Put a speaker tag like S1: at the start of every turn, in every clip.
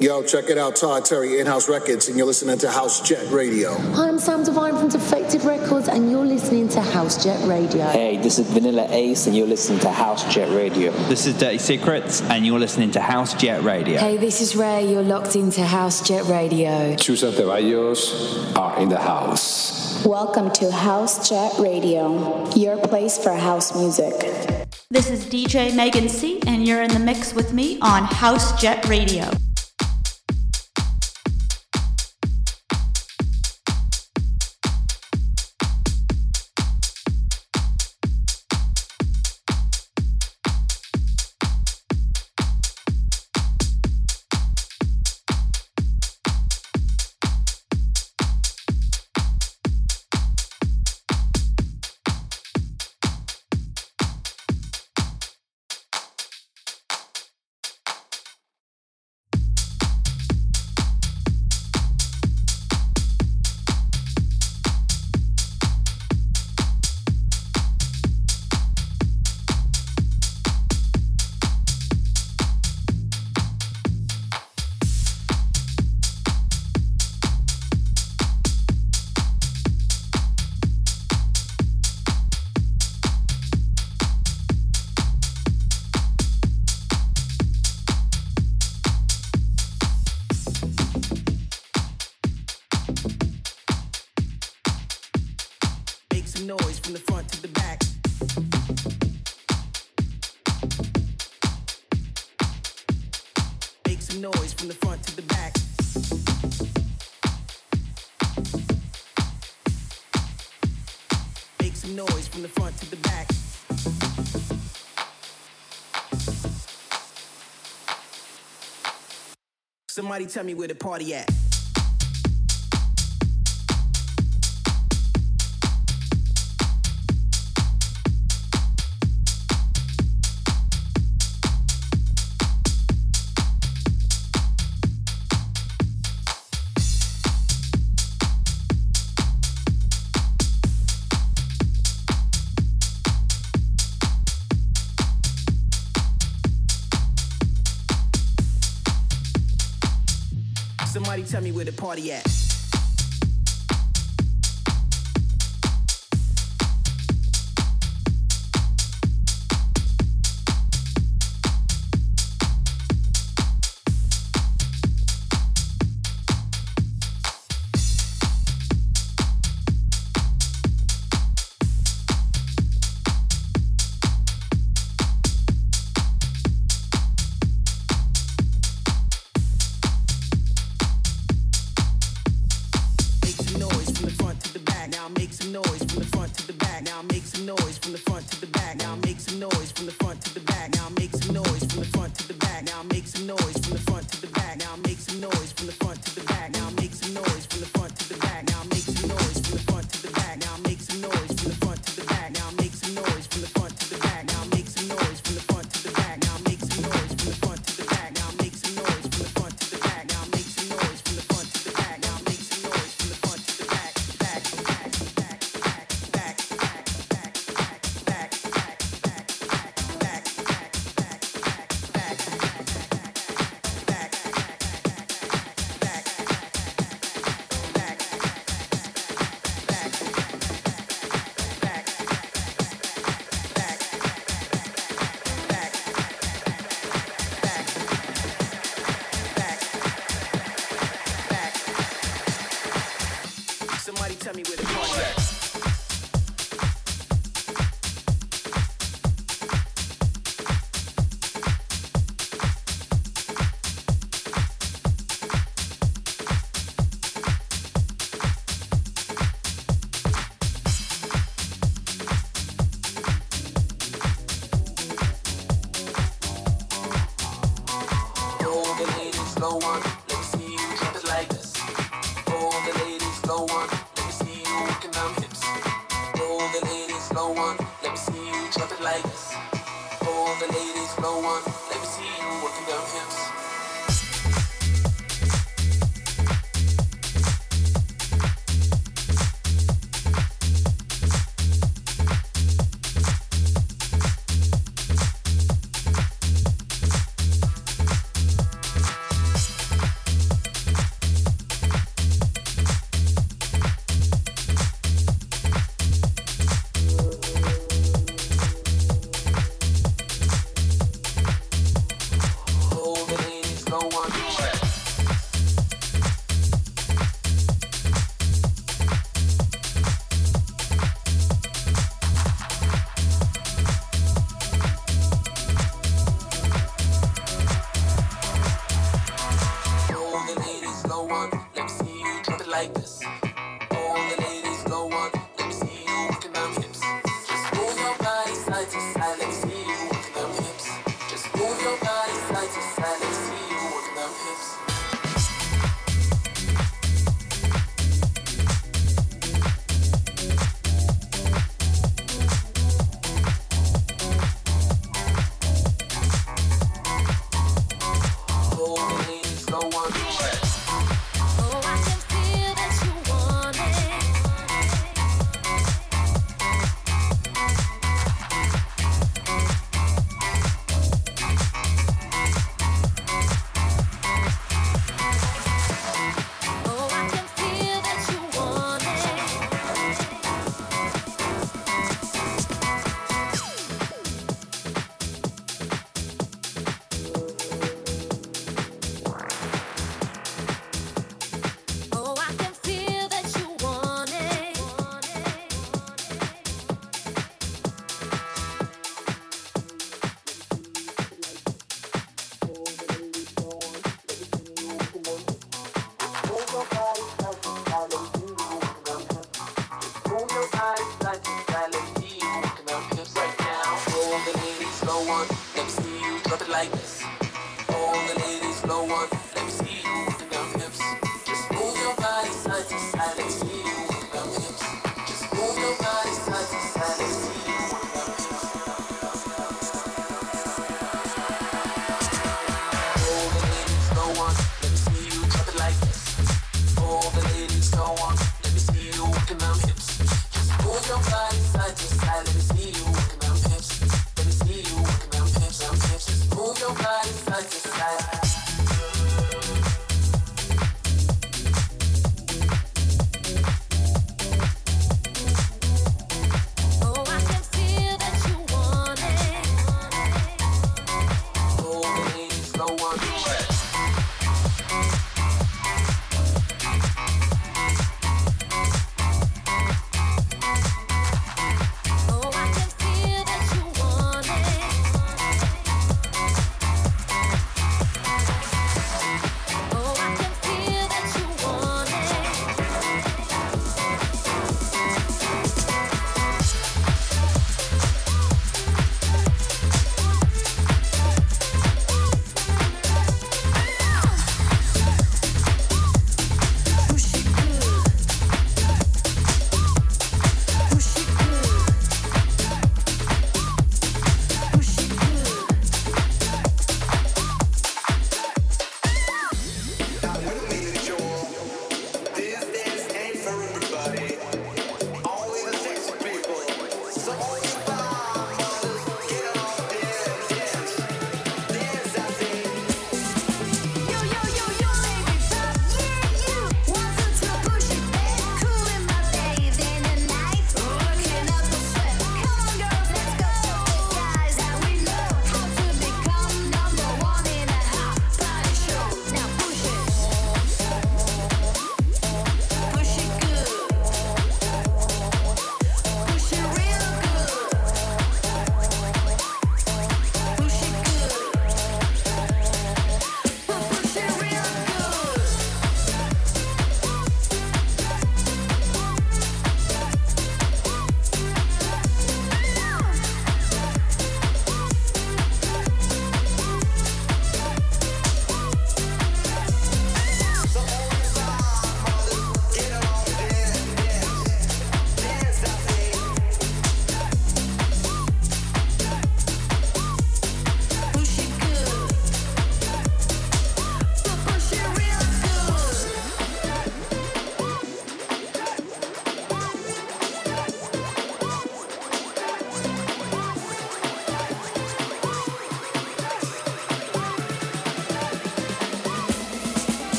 S1: Yo, check it out, Todd Terry, In-House Records, and you're listening to House Jet Radio.
S2: Hi, I'm Sam Divine from Defected Records, and you're listening to House Jet Radio.
S3: Hey, this is Vanilla Ace, and you're listening to House Jet Radio.
S4: This is Dirty Secrets, and you're listening to House Jet Radio.
S5: Hey, this is Ray. You're locked into House Jet Radio.
S6: Susan Ceballos are in the house.
S7: Welcome to House Jet Radio, your place for house music.
S8: This is DJ Megan C, and you're in the mix with me on House Jet Radio.
S9: Somebody tell me where the party at. Where the party at.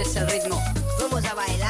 S10: Es el ritmo. Vamos a bailar.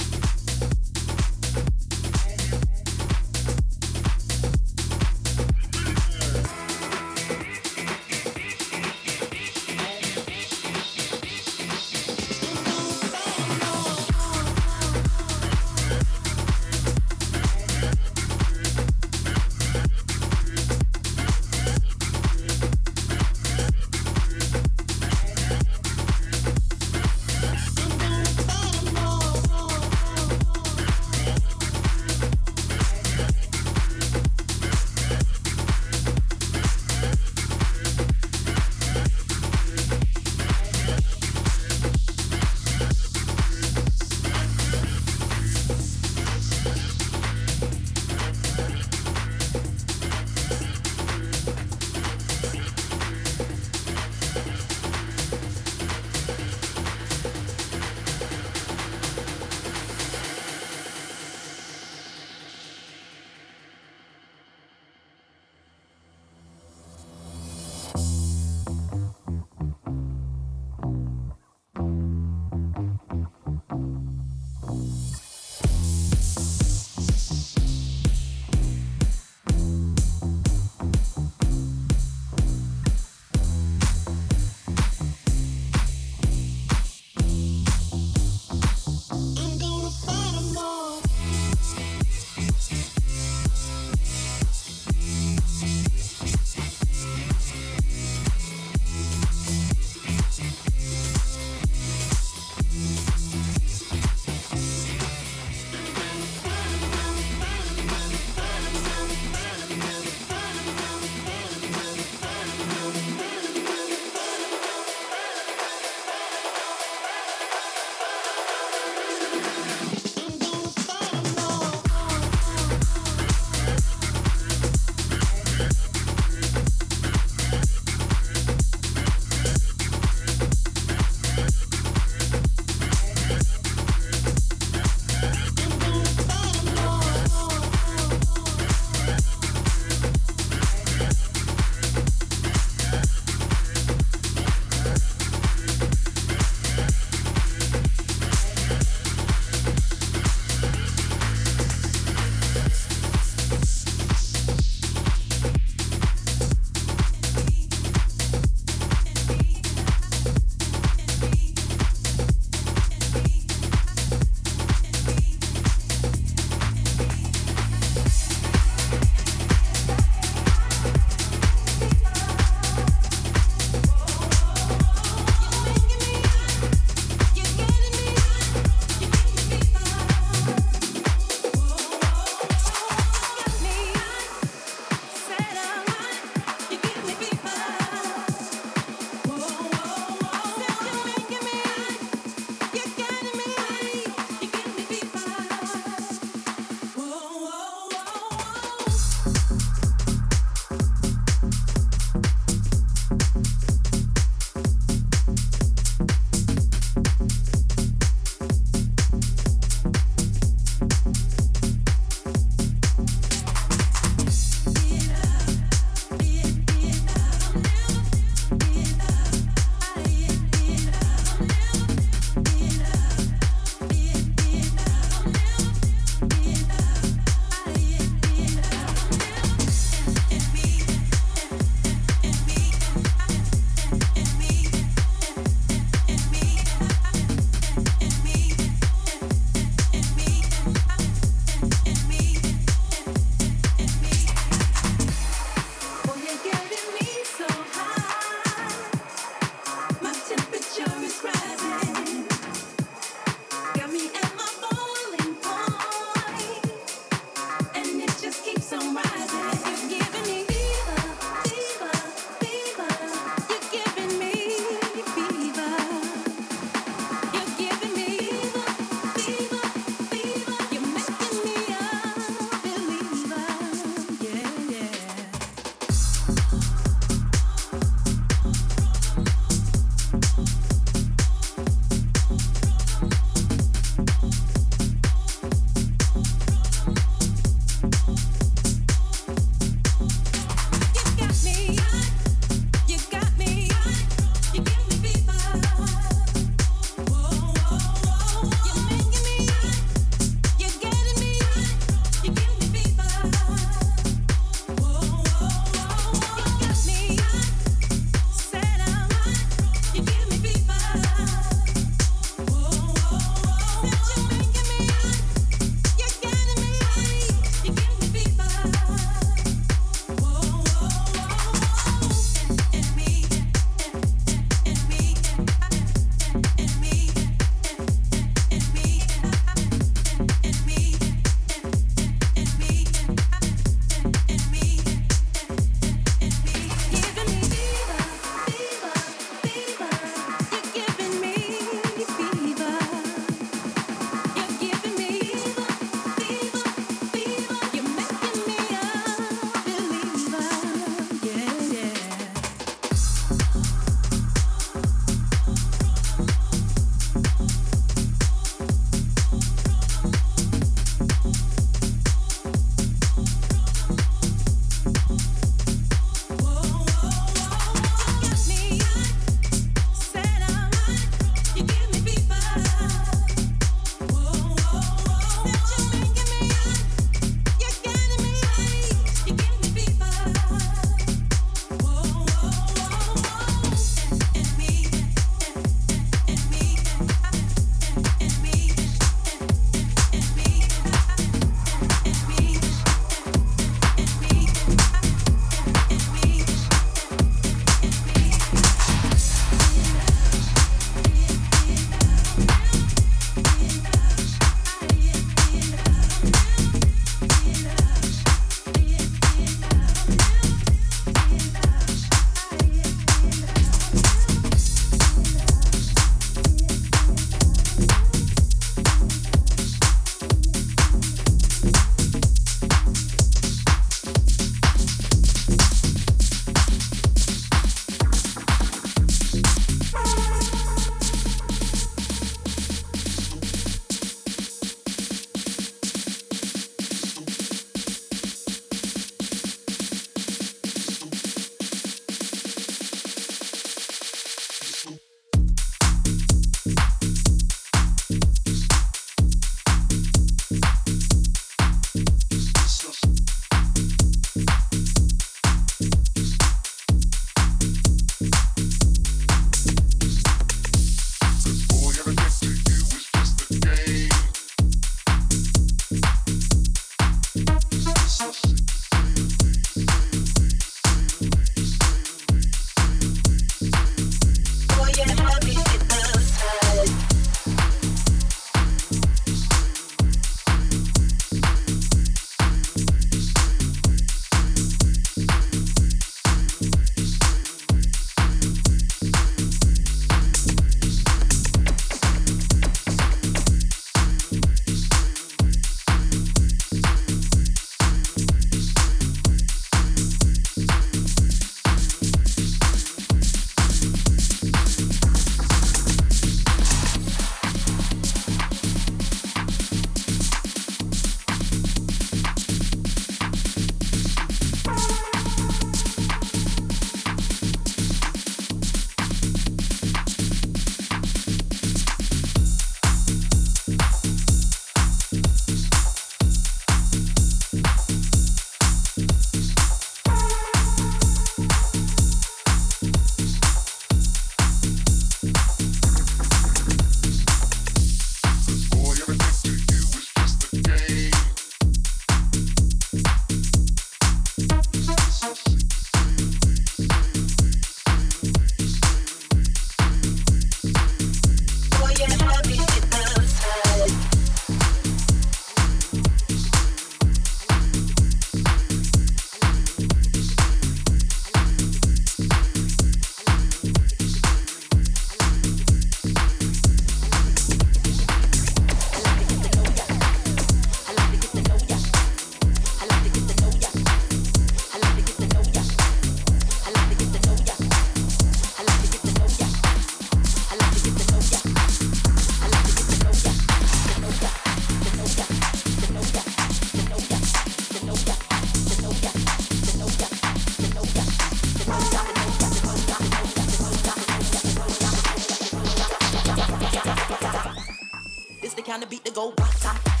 S10: To
S11: beat to go bata.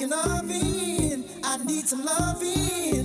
S12: Let's make love tonight.